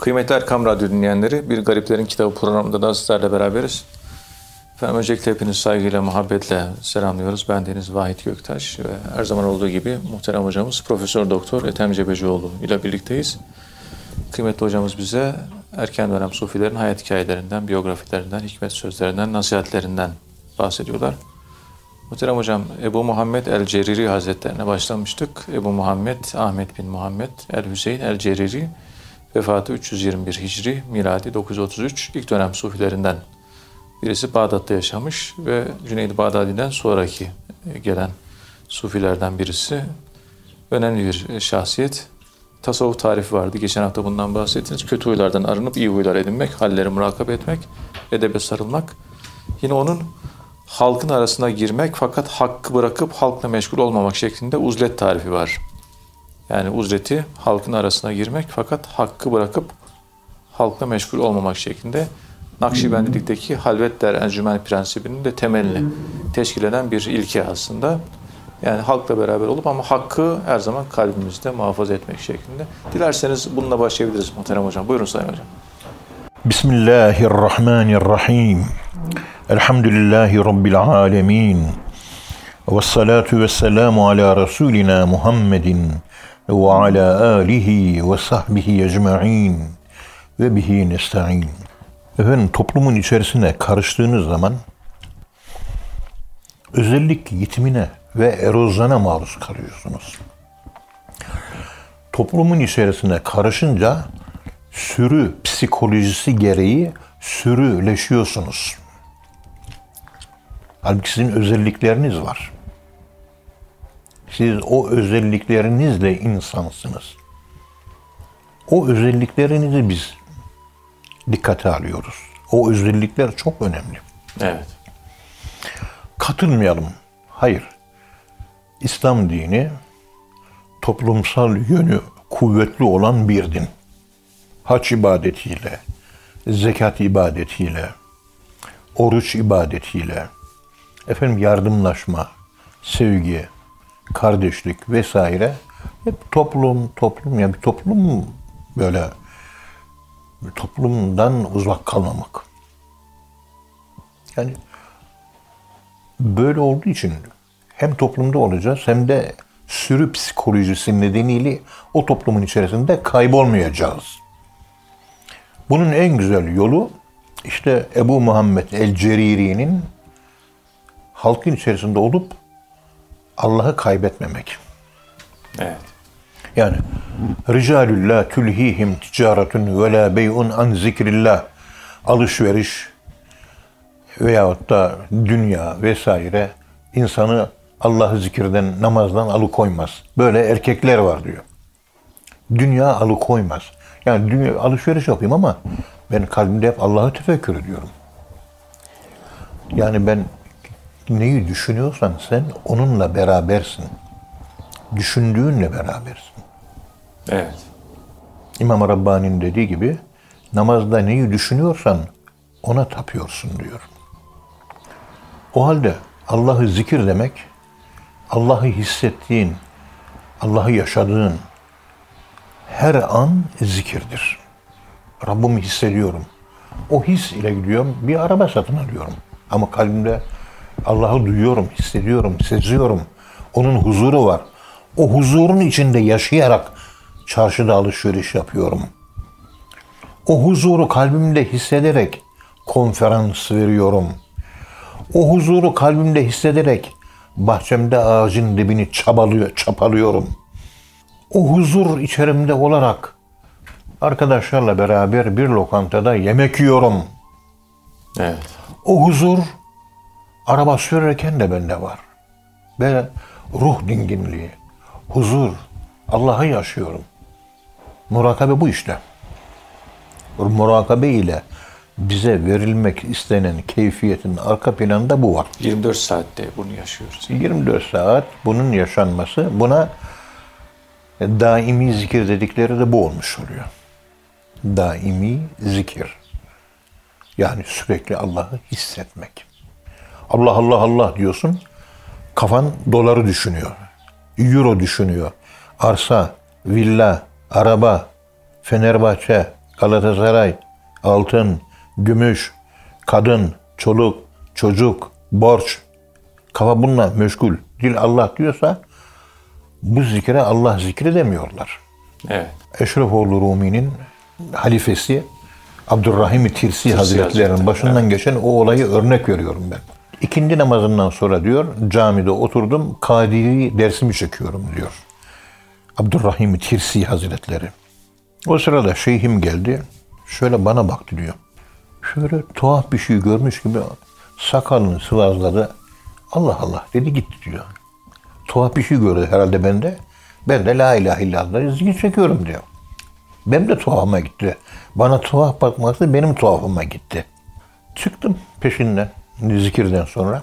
Kıymetli Erkam Radyo dinleyenleri, Bir Gariplerin Kitabı programında da sizlerle beraberiz. Efendim öncelikle hepiniz saygıyla, muhabbetle selamlıyoruz. Ben Deniz Vahit Göktaş ve her zaman olduğu gibi muhterem hocamız Profesör Doktor Ethem Cebecioğlu ile birlikteyiz. Kıymetli hocamız bize erken dönem sufilerin hayat hikayelerinden, biyografilerinden, hikmet sözlerinden, nasihatlerinden bahsediyorlar. Muhterem hocam Ebu Muhammed el-Ceriri Hazretlerine başlamıştık. Ebu Muhammed Ahmet bin Muhammed el-Hüseyin el-Ceriri vefatı 321 Hicri, miladi 933 ilk dönem sufilerinden birisi Bağdat'ta yaşamış ve Cüneyd-i Bağdadi'den sonraki gelen sufilerden birisi. Önemli bir şahsiyet. Tasavvuf tarifi vardı. Geçen hafta bundan bahsettiniz. Kötü huylardan arınıp iyi huylar edinmek, halleri murakabe etmek, edebe sarılmak. Yine onun halkın arasına girmek fakat hakkı bırakıp halkla meşgul olmamak şeklinde uzlet tarifi var. Yani uzleti halkın arasına girmek fakat hakkı bırakıp halkla meşgul olmamak şeklinde Nakşibendilikteki halvet der encümen prensibinin de temelini teşkil eden bir ilke aslında. Yani halkla beraber olup ama hakkı her zaman kalbimizde muhafaza etmek şeklinde. Dilerseniz bununla başlayabiliriz muhterem hocam. Buyurun Sayın Hocam. Bismillahirrahmanirrahim. Elhamdülillahi Rabbil alemin. Ve salatu ve selamu ala Resulina Muhammedin ve ala alihi ve sahbihi ecma'in ve bihi nesta'in. Efendim toplumun içerisine karıştığınız zaman özellikle yitimine ve erozyona maruz kalıyorsunuz. Toplumun içerisine karışınca sürü psikolojisi gereği sürüleşiyorsunuz. Halbuki sizin özellikleriniz var. Siz o özelliklerinizle insansınız. O özelliklerinizi biz dikkate alıyoruz. O özellikler çok önemli. Evet. Katılmayalım. Hayır. İslam dini toplumsal yönü kuvvetli olan bir din. Hac ibadetiyle, zekat ibadetiyle, oruç ibadetiyle, efendim yardımlaşma, sevgi, kardeşlik vesaire hep toplum, toplum yani bir toplum böyle bir toplumdan uzak kalmamak. Yani böyle olduğu için hem toplumda olacağız hem de sürü psikolojisi nedeniyle o toplumun içerisinde kaybolmayacağız. Bunun en güzel yolu işte Ebu Muhammed el-Ceriri'nin halkın içerisinde olup Allah'ı kaybetmemek. Evet. Yani ricalul la tulhihim ticaretun ve la bey'un an zikrillah alışveriş veyahut da dünya vesaire insanı Allah'ı zikirden, namazdan alıkoymaz. Böyle erkekler var diyor. Dünya alıkoymaz. Yani dünya alışveriş yapayım ama ben kalbimde hep Allah'ı tefekkür ediyorum. Yani ben neyi düşünüyorsan sen onunla berabersin. Düşündüğünle berabersin. Evet. İmam Rabbani'nin dediği gibi namazda neyi düşünüyorsan ona tapıyorsun diyor. O halde Allah'ı zikir demek, Allah'ı hissettiğin, Allah'ı yaşadığın her an zikirdir. Rabbimi hissediyorum. O his ile gidiyorum, bir araba satın alıyorum. Ama kalbimde Allah'ı duyuyorum, hissediyorum, seziyorum. Onun huzuru var. O huzurun içinde yaşayarak çarşıda alışveriş yapıyorum. O huzuru kalbimde hissederek konferans veriyorum. O huzuru kalbimde hissederek bahçemde ağacın dibini çabalıyor, çapalıyorum. O huzur içerimde olarak arkadaşlarla beraber bir lokantada yemek yiyorum. Evet. O huzur araba sürerken de bende var. Ve ruh dinginliği, huzur, Allah'ı yaşıyorum. Murakabe bu işte. Murakabe ile bize verilmek istenen keyfiyetin arka planında bu var. 24 saatte bunu yaşıyoruz. 24 saat bunun yaşanması buna daimi zikir dedikleri de bu olmuş oluyor. Daimi zikir. Yani sürekli Allah'ı hissetmek. Allah Allah Allah diyorsun. Kafan doları düşünüyor. Euro düşünüyor. Arsa, villa, araba, Fenerbahçe, Galatasaray, altın, gümüş, kadın, çoluk, çocuk, borç. Kafa bununla meşgul. Dil Allah diyorsa bu zikre Allah zikri demiyorlar. Evet. Eşrefoğlu Rumi'nin halifesi Abdurrahim Tirsi Hazretleri'nin Hazretleri, başından geçen o olayı örnek veriyorum ben. İkindi namazından sonra diyor camide oturdum Kadiri dersimi çekiyorum diyor. Abdurrahim Tirsi Hazretleri. O sırada şeyhim geldi. Şöyle bana baktı diyor. Şöyle tuhaf bir şey görmüş gibi sakalını sıvazladı. Allah Allah dedi gitti diyor. Tuhaf bir şey gördü herhalde bende. Ben de la ilahe illallah zikir çekiyorum diyor. Benim de tuhafıma gitti. Bana tuhaf bakması benim tuhafıma gitti. Çıktım peşinden zikirden sonra.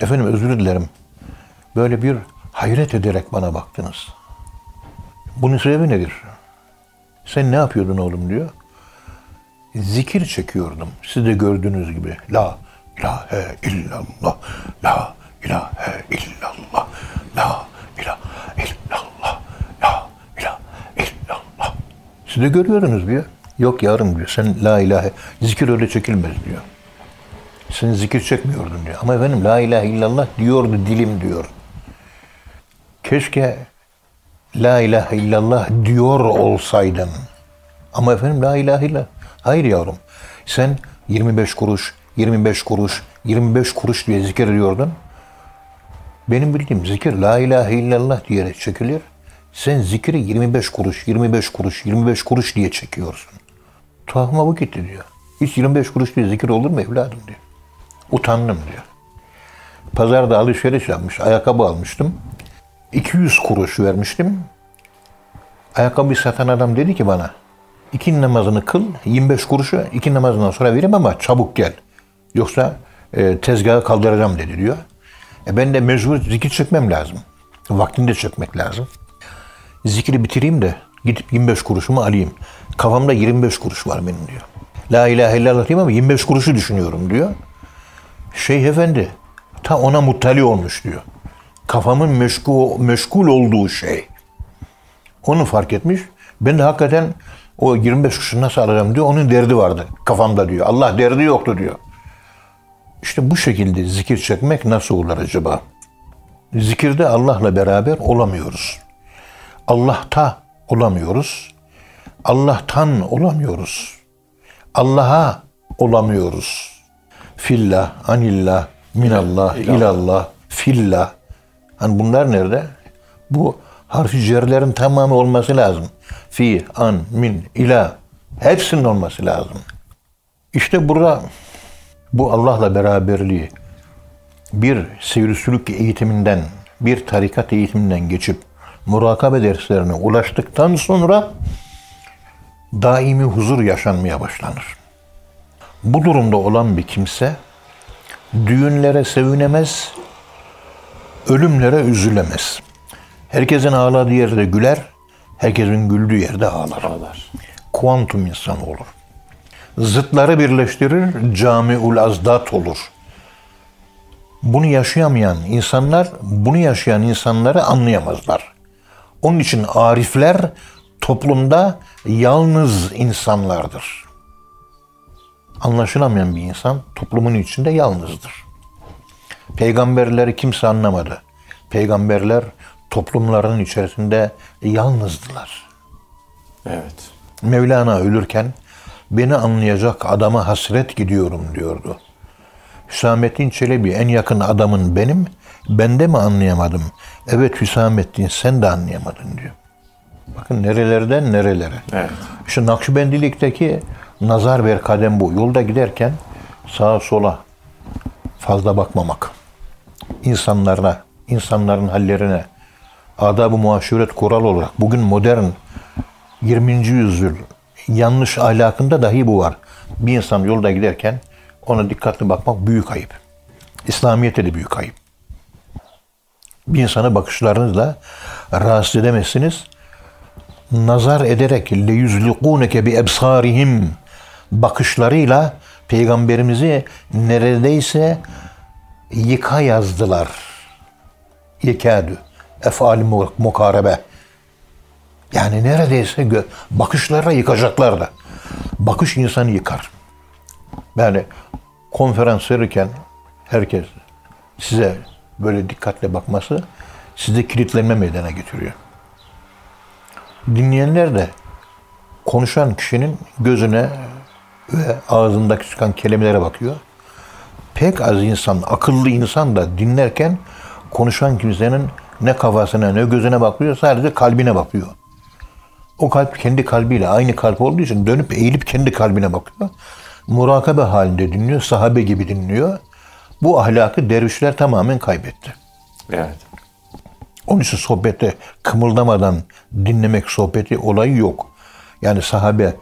Efendim özür dilerim. Böyle bir hayret ederek bana baktınız. Bunun sebebi nedir? Sen ne yapıyordun oğlum diyor. Zikir çekiyordum. Siz de gördüğünüz gibi. La ilahe illallah. La ilahe illallah. La ilahe illallah. La ilahe illallah. Siz de görüyordunuz diyor. Yok yarım diyor. Sen la ilahe. Zikir öyle çekilmez diyor. Sen zikir çekmiyordun diyor. Ama efendim la ilahe illallah diyordu dilim diyor. Keşke la ilahe illallah diyor olsaydın. Ama efendim la ilahe illallah. Hayır yavrum. Sen 25 kuruş, 25 kuruş, 25 kuruş diye zikir ediyordun. Benim bildiğim zikir la ilahe illallah diyerek çekilir. Sen zikri 25 kuruş, 25 kuruş, 25 kuruş diye çekiyorsun. Tuhafıma bu gitti diyor. Hiç 25 kuruş diye zikir olur mu evladım diyor. Utandım diyor. Pazarda alışveriş yapmış, ayakkabı almıştım. 200 kuruş vermiştim. Ayakkabı satan adam dedi ki bana, iki namazını kıl, 25 kuruşu iki namazından sonra vereyim ama çabuk gel. Yoksa e, tezgahı kaldıracağım dedi diyor. E ben de mecbur zikir çekmem lazım. Vaktinde çekmek lazım. Zikri bitireyim de gidip 25 kuruşumu alayım. Kafamda 25 kuruş var benim diyor. La ilahe illallah diyeyim ama 25 kuruşu düşünüyorum diyor. Şeyh efendi ta ona muttali olmuş diyor. Kafamın meşgul, meşgul olduğu şey. Onu fark etmiş. Ben de hakikaten o 25 kuruşu nasıl alacağım diyor. Onun derdi vardı kafamda diyor. Allah derdi yoktu diyor. İşte bu şekilde zikir çekmek nasıl olur acaba? Zikirde Allah'la beraber olamıyoruz. Allah'ta olamıyoruz. Allah'tan olamıyoruz. Allah'a olamıyoruz. Fillah, anillah, minallah, İlallah. ilallah, fillah. Hani bunlar nerede? Bu harfi cerlerin tamamı olması lazım. Fi, an, min, ilah. Hepsinin olması lazım. İşte burada bu Allah'la beraberliği bir seyir eğitiminden, bir tarikat eğitiminden geçip murakabe derslerine ulaştıktan sonra daimi huzur yaşanmaya başlanır. Bu durumda olan bir kimse düğünlere sevinemez, ölümlere üzülemez. Herkesin ağladığı yerde güler, herkesin güldüğü yerde ağlar. Ağlar. Kuantum insan olur. Zıtları birleştirir, camiul azdat olur. Bunu yaşayamayan insanlar, bunu yaşayan insanları anlayamazlar. Onun için arifler toplumda yalnız insanlardır. Anlaşılamayan bir insan toplumun içinde yalnızdır. Peygamberleri kimse anlamadı. Peygamberler toplumların içerisinde yalnızdılar. Evet. Mevlana ölürken beni anlayacak adama hasret gidiyorum diyordu. Hüsamettin Çelebi en yakın adamın benim, ben de mi anlayamadım? Evet Hüsamettin sen de anlayamadın diyor. Bakın nerelerden nerelere. Evet. Şu Nakşibendilikteki nazar ver kadem bu. Yolda giderken sağa sola fazla bakmamak. İnsanlarına, insanların hallerine, adab-ı muaşiret kural olarak bugün modern 20. yüzyıl yanlış ahlakında dahi bu var. Bir insan yolda giderken ona dikkatli bakmak büyük ayıp. İslamiyet'te de büyük ayıp. Bir insanı bakışlarınızla rahatsız edemezsiniz. Nazar ederek le yüzlikuneke bi ebsarihim bakışlarıyla peygamberimizi neredeyse yıka yazdılar. Yekadü. Efal mukarebe. Yani neredeyse gö- bakışlarla yıkacaklardı. bakış insanı yıkar. Yani konferans verirken herkes size böyle dikkatle bakması size kilitlenme meydana getiriyor. Dinleyenler de konuşan kişinin gözüne ve ağzındaki çıkan kelimelere bakıyor. Pek az insan, akıllı insan da dinlerken konuşan kimsenin ne kafasına ne gözüne bakıyor, sadece kalbine bakıyor. O kalp kendi kalbiyle aynı kalp olduğu için dönüp eğilip kendi kalbine bakıyor. Murakabe halinde dinliyor, sahabe gibi dinliyor. Bu ahlakı dervişler tamamen kaybetti. Evet. Onun için sohbette kımıldamadan dinlemek sohbeti olayı yok. Yani sahabe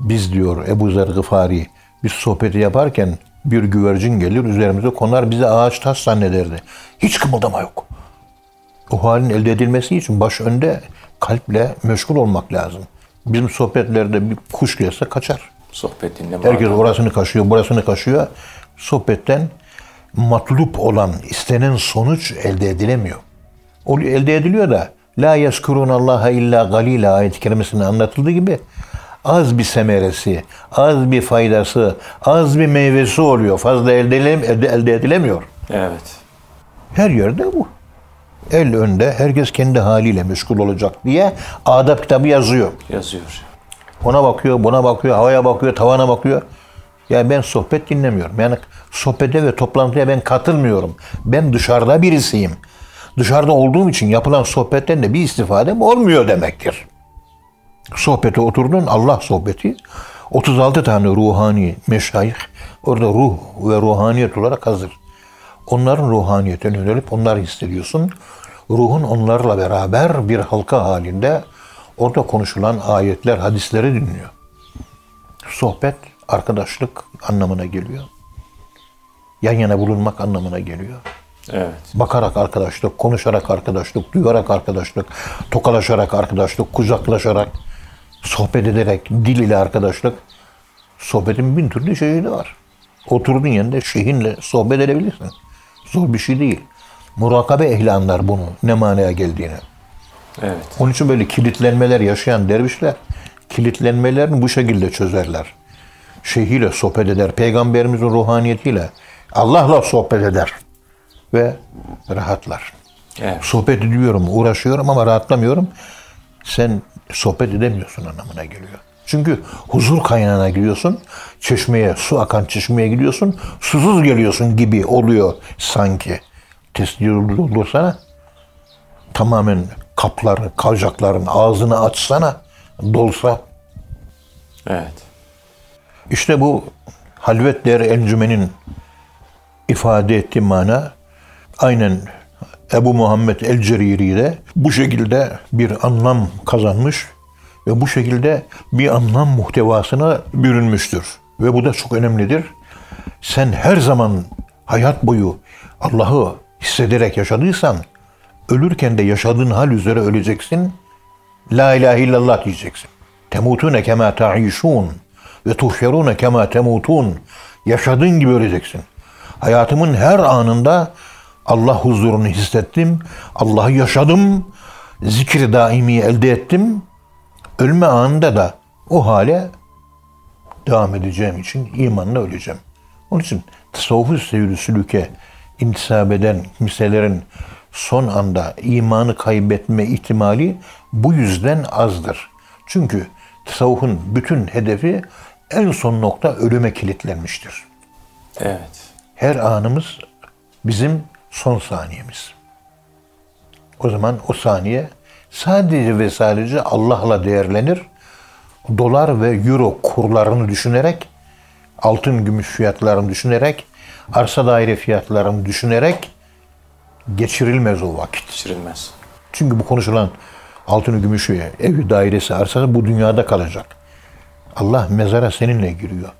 biz diyor Ebu Zer Gıfari biz sohbeti yaparken bir güvercin gelir üzerimize konar bizi ağaç taş zannederdi. Hiç kımıldama yok. O halin elde edilmesi için baş önde kalple meşgul olmak lazım. Bizim sohbetlerde bir kuş gelse kaçar. Sohbet dinleme. Herkes anlamı. orasını kaşıyor, burasını kaşıyor. Sohbetten matlup olan, istenen sonuç elde edilemiyor. O elde ediliyor da La yeskurun Allaha illa galila ayet-i kerimesinde anlatıldığı gibi az bir semeresi, az bir faydası, az bir meyvesi oluyor. Fazla elde, elde edilemiyor. Evet. Her yerde bu. El önde, herkes kendi haliyle meşgul olacak diye adab kitabı yazıyor. Yazıyor. Ona bakıyor, buna bakıyor, havaya bakıyor, tavana bakıyor. Ya ben sohbet dinlemiyorum. Yani sohbete ve toplantıya ben katılmıyorum. Ben dışarıda birisiyim. Dışarıda olduğum için yapılan sohbetten de bir istifadem olmuyor demektir. Sohbete oturdun, Allah sohbeti. 36 tane ruhani meşayih orada ruh ve ruhaniyet olarak hazır. Onların ruhaniyetine yönelip onları hissediyorsun. Ruhun onlarla beraber bir halka halinde orada konuşulan ayetler, hadisleri dinliyor. Sohbet, arkadaşlık anlamına geliyor. Yan yana bulunmak anlamına geliyor. Evet. Bakarak arkadaşlık, konuşarak arkadaşlık, duyarak arkadaşlık, tokalaşarak arkadaşlık, kucaklaşarak, sohbet ederek, dil ile arkadaşlık. Sohbetin bin türlü şeyi de var. Oturduğun yerinde şeyhinle sohbet edebilirsin. Zor bir şey değil. Murakabe ehli anlar bunu ne manaya geldiğini. Evet. Onun için böyle kilitlenmeler yaşayan dervişler kilitlenmelerini bu şekilde çözerler. Şeyhiyle sohbet eder, peygamberimizin ruhaniyetiyle Allah'la sohbet eder ve rahatlar. Evet. Sohbet ediyorum, uğraşıyorum ama rahatlamıyorum. Sen sohbet edemiyorsun anlamına geliyor. Çünkü huzur kaynağına giriyorsun, çeşmeye, su akan çeşmeye gidiyorsun, susuz geliyorsun gibi oluyor sanki. Tesbih olursana tamamen kapların, kavcakların ağzını açsana, dolsa. Evet. İşte bu halvet değer encümenin ifade ettiği mana aynen Ebu Muhammed el-Ceriri de bu şekilde bir anlam kazanmış ve bu şekilde bir anlam muhtevasına bürünmüştür. Ve bu da çok önemlidir. Sen her zaman hayat boyu Allah'ı hissederek yaşadıysan ölürken de yaşadığın hal üzere öleceksin. La ilahe illallah diyeceksin. Temutune kema ta'işun ve tuhşerune kema temutun. Yaşadığın gibi öleceksin. Hayatımın her anında Allah huzurunu hissettim. Allah'ı yaşadım. Zikri daimi elde ettim. Ölme anında da o hale devam edeceğim için imanla öleceğim. Onun için tasavvufu sevri sülüke intisap eden kimselerin son anda imanı kaybetme ihtimali bu yüzden azdır. Çünkü tasavvufun bütün hedefi en son nokta ölüme kilitlenmiştir. Evet. Her anımız bizim son saniyemiz. O zaman o saniye sadece ve sadece Allah'la değerlenir. Dolar ve euro kurlarını düşünerek, altın gümüş fiyatlarını düşünerek, arsa daire fiyatlarını düşünerek geçirilmez o vakit. Geçirilmez. Çünkü bu konuşulan altını, gümüşü, evi, dairesi, arsası bu dünyada kalacak. Allah mezara seninle giriyor.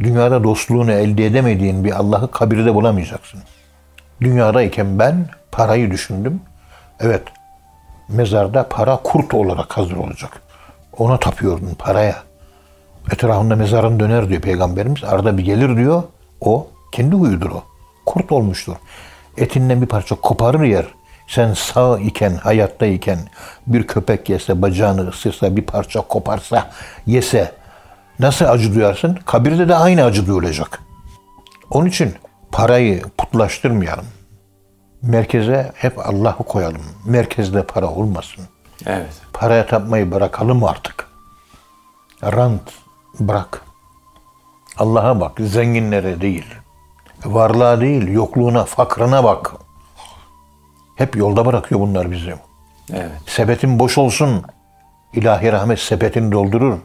Dünyada dostluğunu elde edemediğin bir Allah'ı kabirde bulamayacaksın. Dünyadayken ben parayı düşündüm. Evet, mezarda para kurt olarak hazır olacak. Ona tapıyordun paraya. Etrafında mezarın döner diyor Peygamberimiz. Arada bir gelir diyor. O kendi huyudur o. Kurt olmuştur. Etinden bir parça koparır yer. Sen sağ iken, hayatta iken bir köpek yese, bacağını ısırsa, bir parça koparsa, yese Nasıl acı duyarsın? Kabirde de aynı acı duyulacak. Onun için parayı putlaştırmayalım. Merkeze hep Allah'ı koyalım. Merkezde para olmasın. Evet. Paraya tapmayı bırakalım artık. Rant bırak. Allah'a bak, zenginlere değil. Varlığa değil, yokluğuna, fakrına bak. Hep yolda bırakıyor bunlar bizi. Evet. Sepetin boş olsun. İlahi rahmet sepetini doldurur.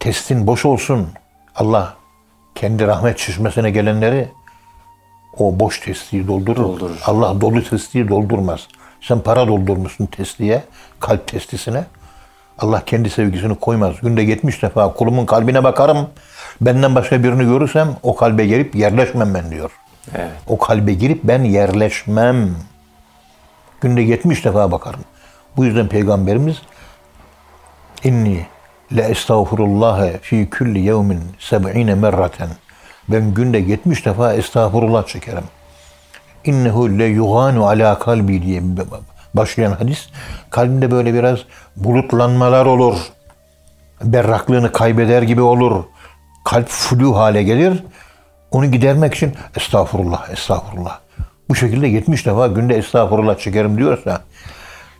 Testin boş olsun. Allah kendi rahmet çeşmesine gelenleri o boş testiyi doldurur. Doldurur. Allah dolu testiyi doldurmaz. Sen para doldurmuşsun testiye, kalp testisine. Allah kendi sevgisini koymaz. Günde 70 defa kulumun kalbine bakarım. Benden başka birini görürsem o kalbe girip yerleşmem ben diyor. Evet. O kalbe girip ben yerleşmem. Günde 70 defa bakarım. Bu yüzden Peygamberimiz inni le estağfurullah fi kulli yevmin seb'ine merraten. Ben günde 70 defa estağfurullah çekerim. İnnehu le yuganu ala kalbi diye başlayan hadis. Kalbimde böyle biraz bulutlanmalar olur. Berraklığını kaybeder gibi olur. Kalp flu hale gelir. Onu gidermek için estağfurullah, estağfurullah. Bu şekilde 70 defa günde estağfurullah çekerim diyorsa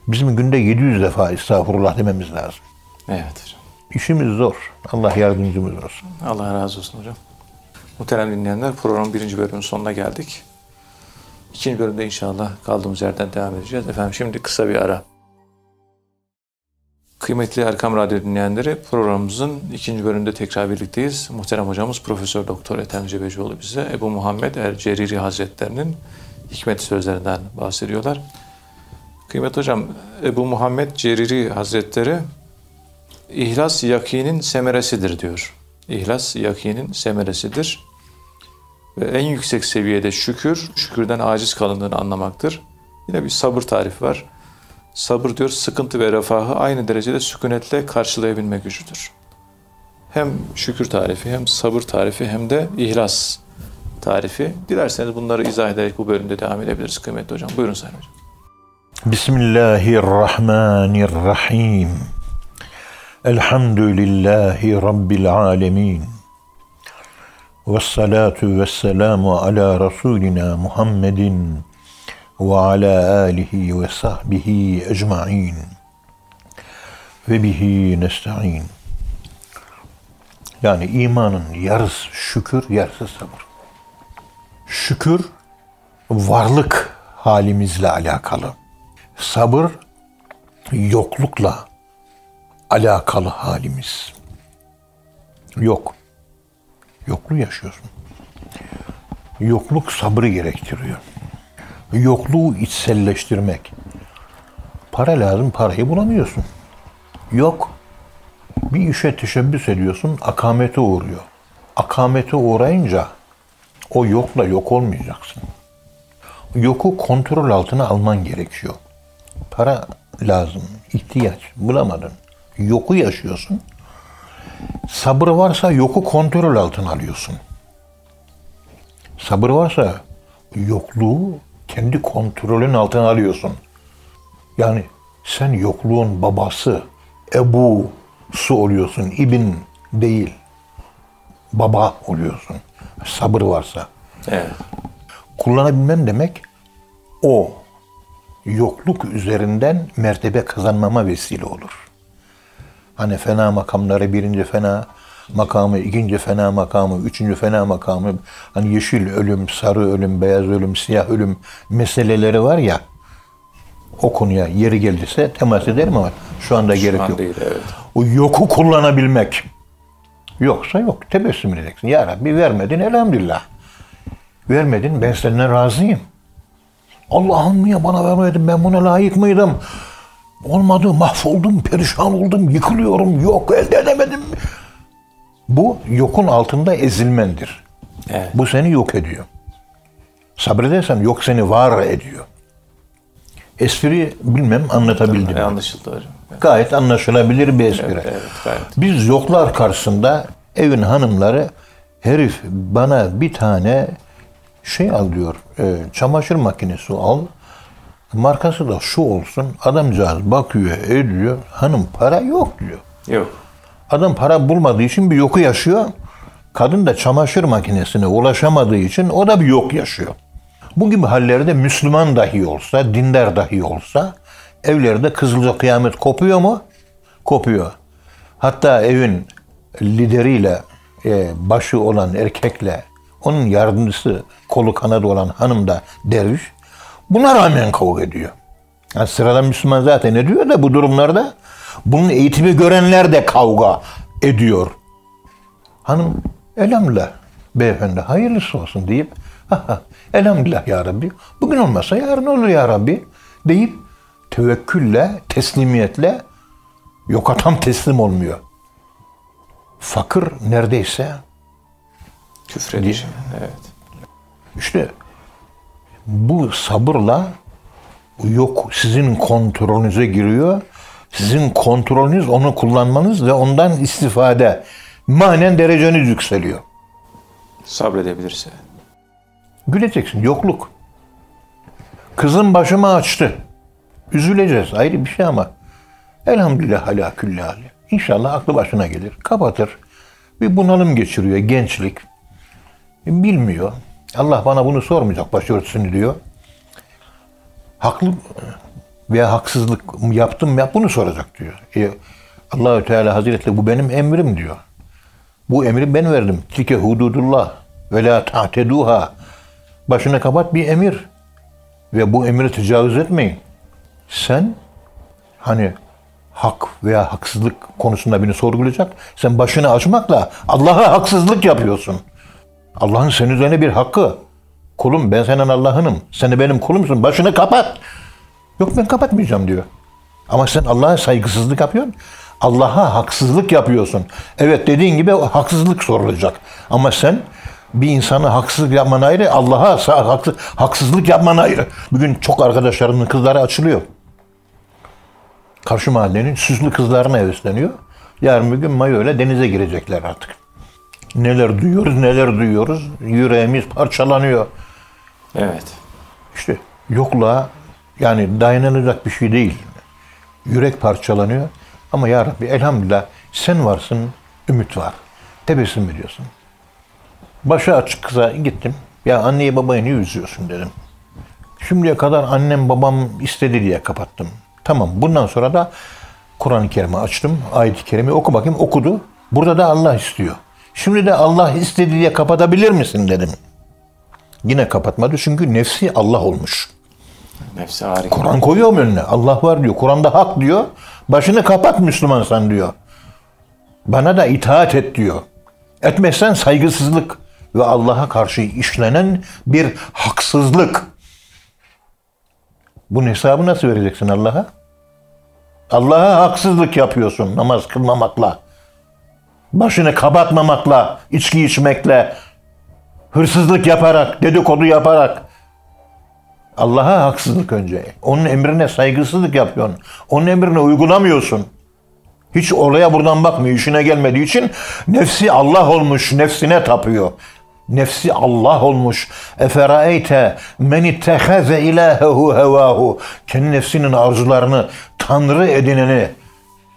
bizim günde 700 defa estağfurullah dememiz lazım. Evet hocam. İşimiz zor. Allah yardımcımız olsun. Allah razı olsun hocam. Muhterem dinleyenler programın birinci bölümünün sonuna geldik. İkinci bölümde inşallah kaldığımız yerden devam edeceğiz. Efendim şimdi kısa bir ara. Kıymetli Erkam Radyo dinleyenleri programımızın ikinci bölümünde tekrar birlikteyiz. Muhterem hocamız Profesör Doktor Ethem Cebecioğlu bize Ebu Muhammed El Ceriri Hazretlerinin hikmet sözlerinden bahsediyorlar. Kıymetli hocam Ebu Muhammed Ceriri Hazretleri İhlas yakinin semeresidir diyor. İhlas yakinin semeresidir. Ve en yüksek seviyede şükür, şükürden aciz kalındığını anlamaktır. Yine bir sabır tarifi var. Sabır diyor sıkıntı ve refahı aynı derecede sükunetle karşılayabilme gücüdür. Hem şükür tarifi hem sabır tarifi hem de ihlas tarifi. Dilerseniz bunları izah ederek bu bölümde devam edebiliriz kıymetli hocam. Buyurun Sayın Hocam. Bismillahirrahmanirrahim. Elhamdülillahi Rabbil alemin. Resulina Muhammedin ve ala alihi ve sahbihi ecma'in. Ve bihi nesta'in. Yani imanın yarısı şükür, yarısı sabır. Şükür varlık halimizle alakalı. Sabır yoklukla alakalı halimiz. Yok. Yokluğu yaşıyorsun. Yokluk sabrı gerektiriyor. Yokluğu içselleştirmek. Para lazım, parayı bulamıyorsun. Yok. Bir işe teşebbüs ediyorsun, akamete uğruyor. Akamete uğrayınca o yokla yok olmayacaksın. Yoku kontrol altına alman gerekiyor. Para lazım, ihtiyaç bulamadın. Yoku yaşıyorsun. Sabır varsa yoku kontrol altına alıyorsun. Sabır varsa yokluğu kendi kontrolün altına alıyorsun. Yani sen yokluğun babası, ebu su oluyorsun, ibn değil. Baba oluyorsun. Sabır varsa. Evet. Kullanabilmem demek o yokluk üzerinden mertebe kazanmama vesile olur. Hani fena makamları birinci fena makamı, ikinci fena makamı, üçüncü fena makamı, hani yeşil ölüm, sarı ölüm, beyaz ölüm, siyah ölüm meseleleri var ya, o konuya yeri geldiyse temas ederim ama şu anda Şu gerek an yok. değil evet. O yoku kullanabilmek. Yoksa yok. Tebessüm edeceksin. Ya Rabbi vermedin elhamdülillah. Vermedin ben senden razıyım. Allah'ım niye bana vermedin ben buna layık mıydım? Olmadı mahvoldum, perişan oldum, yıkılıyorum, yok elde edemedim. Bu yokun altında ezilmendir. Evet. Bu seni yok ediyor. Sabredersen yok seni var ediyor. Espri bilmem anlatabildim. mi? E, anlaşıldı hocam. Evet, Gayet anlaşılabilir bir espri. evet gayet. Biz yoklar karşısında evin hanımları herif bana bir tane şey al diyor. e, çamaşır makinesi al. Markası da şu olsun. Adamcağız bakıyor ediyor. Hanım para yok diyor. Yok. Adam para bulmadığı için bir yoku yaşıyor. Kadın da çamaşır makinesine ulaşamadığı için o da bir yok yaşıyor. Bu gibi hallerde Müslüman dahi olsa, dindar dahi olsa evlerde kızılca kıyamet kopuyor mu? Kopuyor. Hatta evin lideriyle, e, başı olan erkekle, onun yardımcısı, kolu kanadı olan hanım da derviş. Buna rağmen kavga ediyor. Yani sıradan Müslüman zaten ediyor da bu durumlarda bunun eğitimi görenler de kavga ediyor. Hanım elhamdülillah beyefendi hayırlısı olsun deyip "Haha, elhamdülillah ya Rabbi bugün olmasa yarın olur ya Rabbi deyip tevekkülle, teslimiyetle yok tam teslim olmuyor. Fakir neredeyse Küfredici. Evet. işte bu sabırla yok sizin kontrolünüze giriyor. Sizin kontrolünüz onu kullanmanız ve ondan istifade. Manen dereceniz yükseliyor. Sabredebilirse. Güleceksin. Yokluk. Kızım başımı açtı. Üzüleceğiz. Ayrı bir şey ama. Elhamdülillah ala külli hali. İnşallah aklı başına gelir. Kapatır. Bir bunalım geçiriyor. Gençlik. Bilmiyor. Allah bana bunu sormayacak başörtüsünü diyor. Haklı veya haksızlık yaptım ya bunu soracak diyor. E, Allahü Teala Hazretleri bu benim emrim diyor. Bu emri ben verdim. Tilke hududullah ve la ta'teduha. Başına kapat bir emir. Ve bu emri tecavüz etmeyin. Sen hani hak veya haksızlık konusunda beni sorgulayacak. Sen başını açmakla Allah'a haksızlık yapıyorsun. Allah'ın senin üzerine bir hakkı. Kulum ben senin Allah'ınım. Sen de benim kulumsun. Başını kapat. Yok ben kapatmayacağım diyor. Ama sen Allah'a saygısızlık yapıyorsun. Allah'a haksızlık yapıyorsun. Evet dediğin gibi haksızlık sorulacak. Ama sen bir insana haksızlık yapman ayrı, Allah'a haksızlık yapman ayrı. Bugün çok arkadaşlarımın kızları açılıyor. Karşı mahallenin süslü kızlarına hevesleniyor. Yarın bir gün mayo ile denize girecekler artık. Neler duyuyoruz, neler duyuyoruz. Yüreğimiz parçalanıyor. Evet. İşte yokluğa yani dayanılacak bir şey değil. Yürek parçalanıyor. Ama ya Rabbi elhamdülillah sen varsın, ümit var. Tebessüm ediyorsun. Başı açık kıza gittim. Ya anneyi babayı niye üzüyorsun dedim. Şimdiye kadar annem babam istedi diye kapattım. Tamam bundan sonra da Kur'an-ı Kerim'i açtım. Ayet-i Kerim'i oku bakayım. Okudu. Burada da Allah istiyor. Şimdi de Allah istedi diye kapatabilir misin dedim. Yine kapatmadı çünkü nefsi Allah olmuş. Nefsi harika. Kur'an koyuyor mu önüne? Allah var diyor. Kur'an'da hak diyor. Başını kapat Müslüman sen diyor. Bana da itaat et diyor. Etmezsen saygısızlık ve Allah'a karşı işlenen bir haksızlık. Bunun hesabı nasıl vereceksin Allah'a? Allah'a haksızlık yapıyorsun namaz kılmamakla. Başını kapatmamakla, içki içmekle, hırsızlık yaparak, dedikodu yaparak, Allah'a haksızlık önce. Onun emrine saygısızlık yapıyorsun. Onun emrine uygulamıyorsun. Hiç oraya buradan bakmıyor. işine gelmediği için nefsi Allah olmuş. Nefsine tapıyor. Nefsi Allah olmuş. Eferaeyte men ittehaze ilahehu hevahu. Kendi nefsinin arzularını tanrı edineni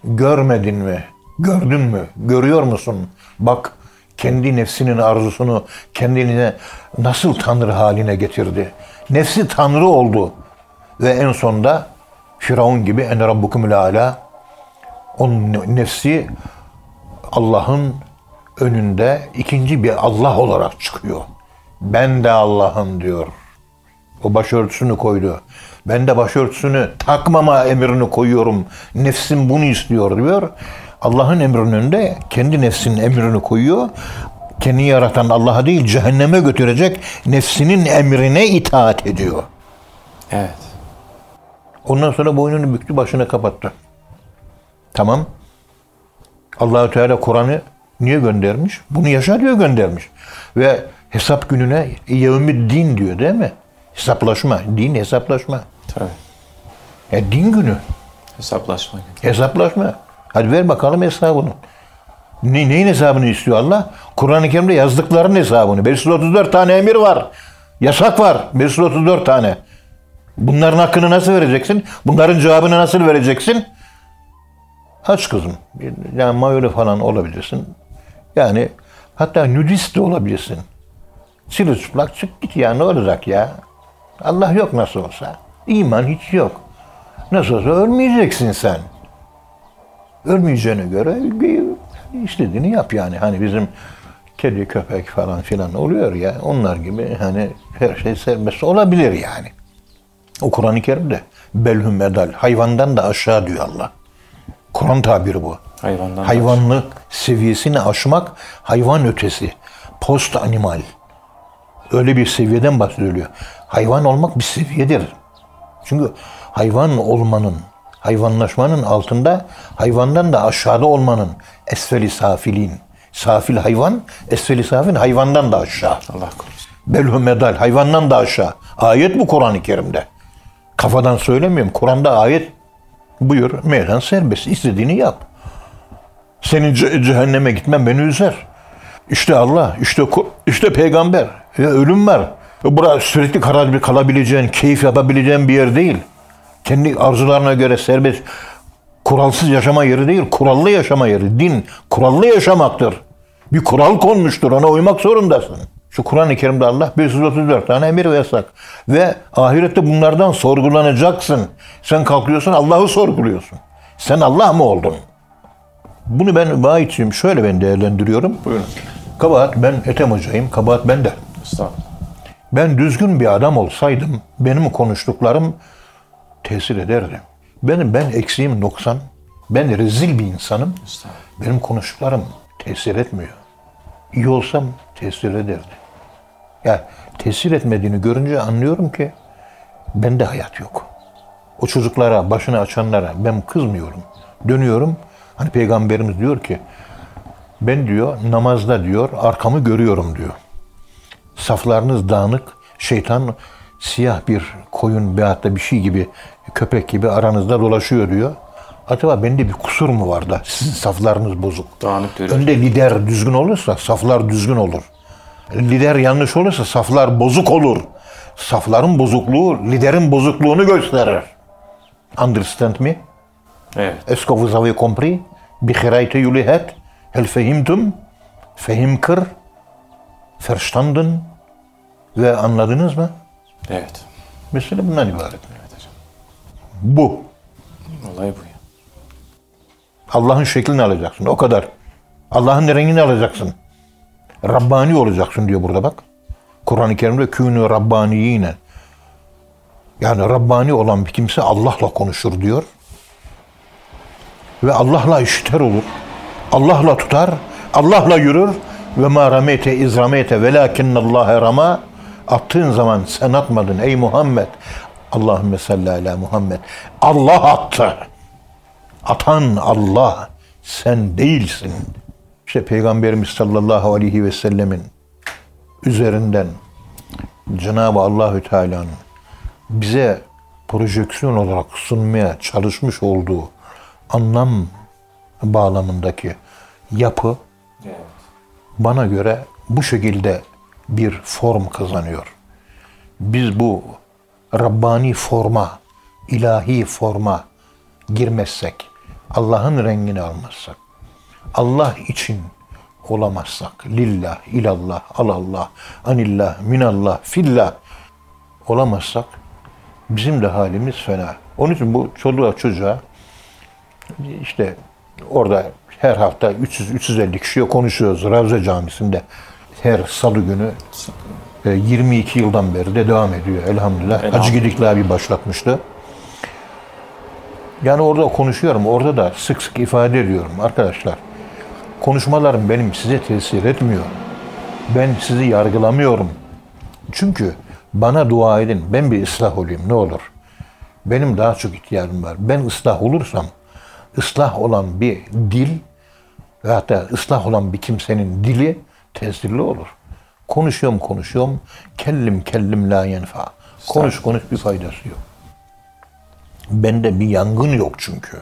görmedin mi? Gördün mü? Görüyor musun? Bak kendi nefsinin arzusunu kendine nasıl tanrı haline getirdi. Nefsi tanrı oldu. Ve en sonunda Firavun gibi en rabbukumul ala onun nefsi Allah'ın önünde ikinci bir Allah olarak çıkıyor. Ben de Allah'ım diyor. O başörtüsünü koydu. Ben de başörtüsünü takmama emrini koyuyorum. Nefsim bunu istiyor diyor. Allah'ın emrinin önünde kendi nefsinin emrini koyuyor. Kendini yaratan Allah'a değil cehenneme götürecek nefsinin emrine itaat ediyor. Evet. Ondan sonra boynunu büktü, başını kapattı. Tamam. Allahü Teala Kur'an'ı niye göndermiş? Bunu yaşa diyor göndermiş. Ve hesap gününe yevmi din diyor değil mi? Hesaplaşma. Din hesaplaşma. Tabii. E din günü. Hesaplaşma. Hesaplaşma. Hadi ver bakalım hesabını. Ne, neyin hesabını istiyor Allah? Kur'an-ı Kerim'de yazdıkların hesabını. 534 tane emir var. Yasak var. 534 tane. Bunların hakkını nasıl vereceksin? Bunların cevabını nasıl vereceksin? Aç kızım. Yani mayolu falan olabilirsin. Yani hatta nudist de olabilirsin. Sırılçıplak çık git ya ne olacak ya. Allah yok nasıl olsa. İman hiç yok. Nasıl olsa ölmeyeceksin sen. Ölmeyeceğine göre istediğini yap yani. Hani bizim kedi köpek falan filan oluyor ya. Onlar gibi hani her şey serbest olabilir yani. O Kur'an-ı Kerim'de belhum medal hayvandan da aşağı diyor Allah. Kur'an tabiri bu. Hayvandan da Hayvanlık seviyesini aşmak hayvan ötesi. Post animal. Öyle bir seviyeden bahsediliyor. Hayvan olmak bir seviyedir. Çünkü hayvan olmanın, hayvanlaşmanın altında hayvandan da aşağıda olmanın esfeli safilin. Safil hayvan, esfeli safil hayvandan da aşağı. Allah korusun. Belhü medal hayvandan da aşağı. Ayet bu Kur'an-ı Kerim'de. Kafadan söylemiyorum. Kur'an'da ayet buyur. Meydan serbest. İstediğini yap. Senin ce- cehenneme gitmen beni üzer. İşte Allah, işte işte peygamber. Ya ölüm var. Burası sürekli karar kalabileceğin, keyif yapabileceğin bir yer değil. Kendi arzularına göre serbest, kuralsız yaşama yeri değil, kurallı yaşama yeri. Din kurallı yaşamaktır. Bir kural konmuştur, ona uymak zorundasın. Şu Kur'an-ı Kerim'de Allah 534 tane emir ve yasak. Ve ahirette bunlardan sorgulanacaksın. Sen kalkıyorsun Allah'ı sorguluyorsun. Sen Allah mı oldun? Bunu ben vaidçiyim. Şöyle ben değerlendiriyorum. Buyurun. Kabahat ben Ethem Hoca'yım. Kabahat bende. Estağfurullah. Ben düzgün bir adam olsaydım benim konuştuklarım tesir ederdi. Benim ben eksiğim 90. Ben rezil bir insanım. Benim konuştuklarım tesir etmiyor. İyi olsam tesir ederdi. Ya tesir etmediğini görünce anlıyorum ki bende hayat yok. O çocuklara, başını açanlara ben kızmıyorum. Dönüyorum. Hani peygamberimiz diyor ki ben diyor namazda diyor arkamı görüyorum diyor. Saflarınız dağınık, şeytan siyah bir koyun veyahut da bir şey gibi, köpek gibi aranızda dolaşıyor diyor. Acaba bende bir kusur mu var da sizin saflarınız bozuk? Dağınık görüyor. Önde lider düzgün olursa saflar düzgün olur. Lider yanlış olursa saflar bozuk olur. Safların bozukluğu liderin bozukluğunu gösterir. Understand me? Evet. Est-ce que vous avez compris? Bihirayte yulihet. Hel fehimtum? Fehim kır. Verstanden. Ve anladınız mı? Evet. Mesele bundan ibaret. Bu. Olay bu ya. Allah'ın şeklini alacaksın. O kadar. Allah'ın rengini alacaksın. Rabbani olacaksın diyor burada bak. Kur'an-ı Kerim'de kûnü rabbaniyine. Yani Rabbani olan bir kimse Allah'la konuşur diyor. Ve Allah'la işiter olur. Allah'la tutar. Allah'la yürür. Ve ma rameyte iz rameyte velakinnallâhe rama. Attığın zaman sen atmadın ey Muhammed. Allahümme salli ala Muhammed. Allah attı. Atan Allah, sen değilsin. İşte Peygamberimiz sallallahu aleyhi ve sellemin üzerinden Cenab-ı Allahü Teala'nın bize projeksiyon olarak sunmaya çalışmış olduğu anlam bağlamındaki yapı bana göre bu şekilde bir form kazanıyor. Biz bu Rabbani forma, ilahi forma girmezsek, Allah'ın rengini almazsak, Allah için olamazsak, lillah, ilallah, alallah, anillah, minallah, fillah olamazsak bizim de halimiz fena. Onun için bu çoluğa çocuğa işte orada her hafta 300-350 kişiye konuşuyoruz Ravza Camisi'nde. Her salı günü 22 yıldan beri de devam ediyor elhamdülillah. Elhamdülillah. Hacı Gedikli abi başlatmıştı. Yani orada konuşuyorum. Orada da sık sık ifade ediyorum arkadaşlar. Konuşmalarım benim size tesir etmiyor. Ben sizi yargılamıyorum. Çünkü bana dua edin. Ben bir ıslah olayım ne olur. Benim daha çok ihtiyacım var. Ben ıslah olursam ıslah olan bir dil ve hatta ıslah olan bir kimsenin dili tesirli olur. Konuşuyorum konuşuyorum. Kellim kellim la yenfa. Konuş konuş bir faydası yok. Bende bir yangın yok çünkü.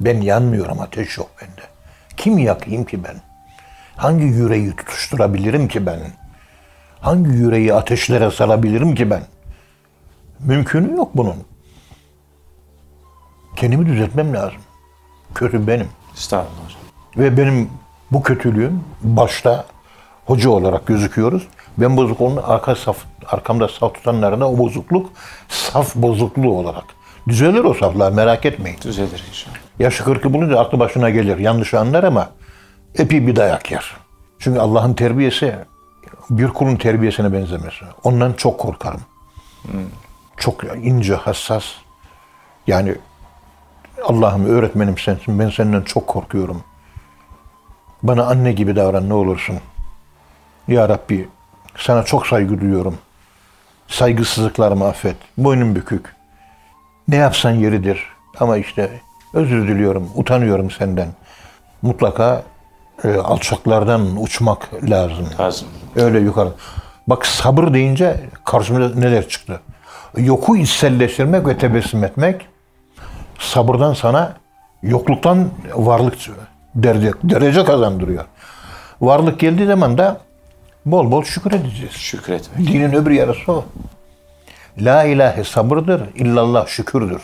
Ben yanmıyorum, ateş yok bende. Kim yakayım ki ben? Hangi yüreği tutuşturabilirim ki ben? Hangi yüreği ateşlere salabilirim ki ben? Mümkünü yok bunun. Kendimi düzeltmem lazım. kötü benim. Estağfurullah. Ve benim bu kötülüğüm başta hoca olarak gözüküyoruz. Ben bozuk onun arka saf, arkamda saf tutanlarına o bozukluk saf bozukluğu olarak. Düzelir o saflar merak etmeyin. Düzelir inşallah. Yaşı kırkı bulunca aklı başına gelir. Yanlış anlar ama epi bir dayak yer. Çünkü Allah'ın terbiyesi bir kulun terbiyesine benzemez. Ondan çok korkarım. Çok ince, hassas. Yani Allah'ım öğretmenim sensin. Ben senden çok korkuyorum. Bana anne gibi davran ne olursun. Ya Rabbi sana çok saygı duyuyorum. Saygısızlıklarımı affet. Boynum bükük. Ne yapsan yeridir. Ama işte özür diliyorum, utanıyorum senden. Mutlaka e, alçaklardan uçmak lazım. Lazım. Öyle yukarı. Bak sabır deyince karşımıza neler çıktı. Yoku içselleştirmek ve tebessüm etmek sabırdan sana yokluktan varlık derece, derece kazandırıyor. Varlık geldiği zaman da bol bol şükür edeceğiz. Şükretmek. Dinin öbür yarısı o. La ilahe sabırdır, illallah şükürdür.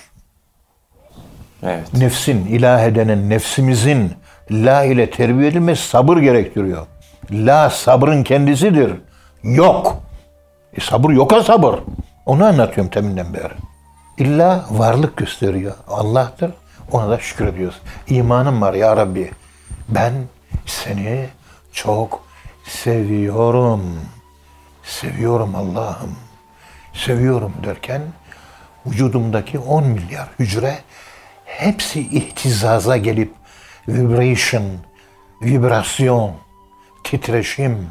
Evet. Nefsin, ilah edenen nefsimizin la ile terbiye edilmesi sabır gerektiriyor. La sabrın kendisidir. Yok. E sabır yoka sabır. Onu anlatıyorum teminden beri. İlla varlık gösteriyor. Allah'tır. Ona da şükür ediyoruz. İmanım var ya Rabbi. Ben seni çok seviyorum. Seviyorum Allah'ım. Seviyorum derken vücudumdaki 10 milyar hücre hepsi ihtizaza gelip vibration, vibrasyon, titreşim,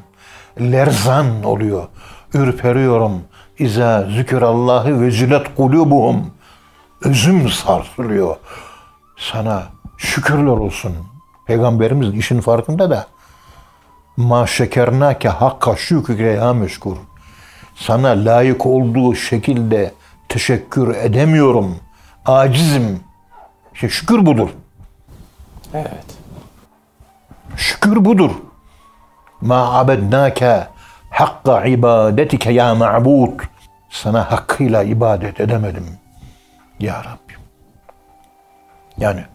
lerzan oluyor. Ürperiyorum. İza zükürallahı vecilet kulubuhum. Özüm sarsılıyor. Sana şükürler olsun. Peygamberimiz işin farkında da ma şekernake hakka şükre ya meşkur. Sana layık olduğu şekilde teşekkür edemiyorum. Acizim. İşte şükür budur. Evet. Şükür budur. Ma abednake hakka ibadetike ya ma'bud. Sana hakkıyla ibadet edemedim. Ya Rabbim. Yani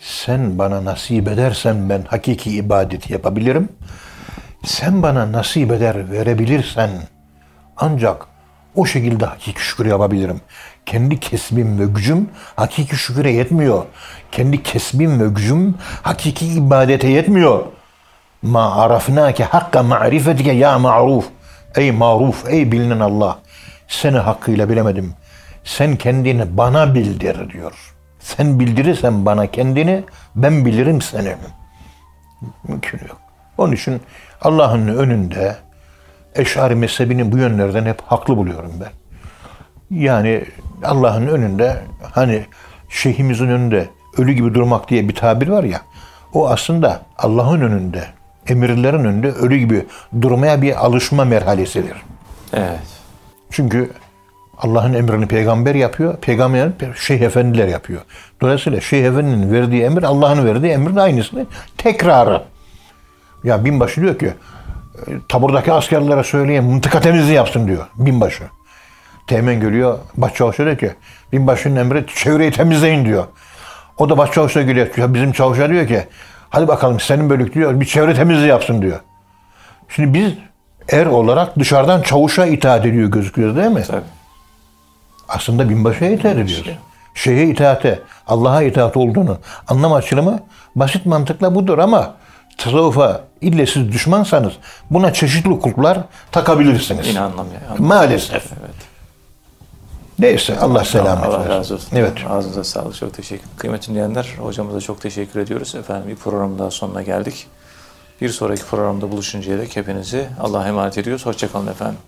sen bana nasip edersen ben hakiki ibadeti yapabilirim. Sen bana nasip eder verebilirsen ancak o şekilde hakiki şükür yapabilirim. Kendi kesbim ve gücüm hakiki şüküre yetmiyor. Kendi kesbim ve gücüm hakiki ibadete yetmiyor. Ma arafnake hakka ma'rifetike ya ma'ruf. Ey maruf, ey bilinen Allah. Seni hakkıyla bilemedim. Sen kendini bana bildir diyor. Sen bildirirsen bana kendini, ben bilirim seni. Mümkün yok. Onun için Allah'ın önünde Eş'ari mezhebini bu yönlerden hep haklı buluyorum ben. Yani Allah'ın önünde hani şeyhimizin önünde ölü gibi durmak diye bir tabir var ya. O aslında Allah'ın önünde, emirlerin önünde ölü gibi durmaya bir alışma merhalesidir. Evet. Çünkü Allah'ın emrini peygamber yapıyor, peygamber şeyh efendiler yapıyor. Dolayısıyla şeyh efendinin verdiği emir Allah'ın verdiği emrin aynısını tekrarı. Ya binbaşı diyor ki e, taburdaki askerlere söyleyin mıntıka temizliği yapsın diyor binbaşı. Teğmen geliyor başçavuşa diyor ki binbaşının emri çevreyi temizleyin diyor. O da başçavuşa geliyor. Ya bizim çavuşa diyor ki hadi bakalım senin bölük diyor bir çevre temizliği yapsın diyor. Şimdi biz er olarak dışarıdan çavuşa itaat ediyor gözüküyor değil mi? Tabii. Aslında binbaşıya itaat ediyoruz. Şeye itaate, Allah'a itaat olduğunu anlam açılımı basit mantıkla budur ama tasavvufa ille siz düşmansanız buna çeşitli kulplar takabilirsiniz. Yine anlamıyor. Maalesef. Evet. Neyse Allah selamet Allah versin. razı olsun. Evet. Ağzınıza sağlık. Çok teşekkür Kıymetli dinleyenler, hocamıza çok teşekkür ediyoruz. Efendim bir program daha sonuna geldik. Bir sonraki programda buluşuncaya dek hepinizi Allah'a emanet ediyoruz. Hoşçakalın efendim.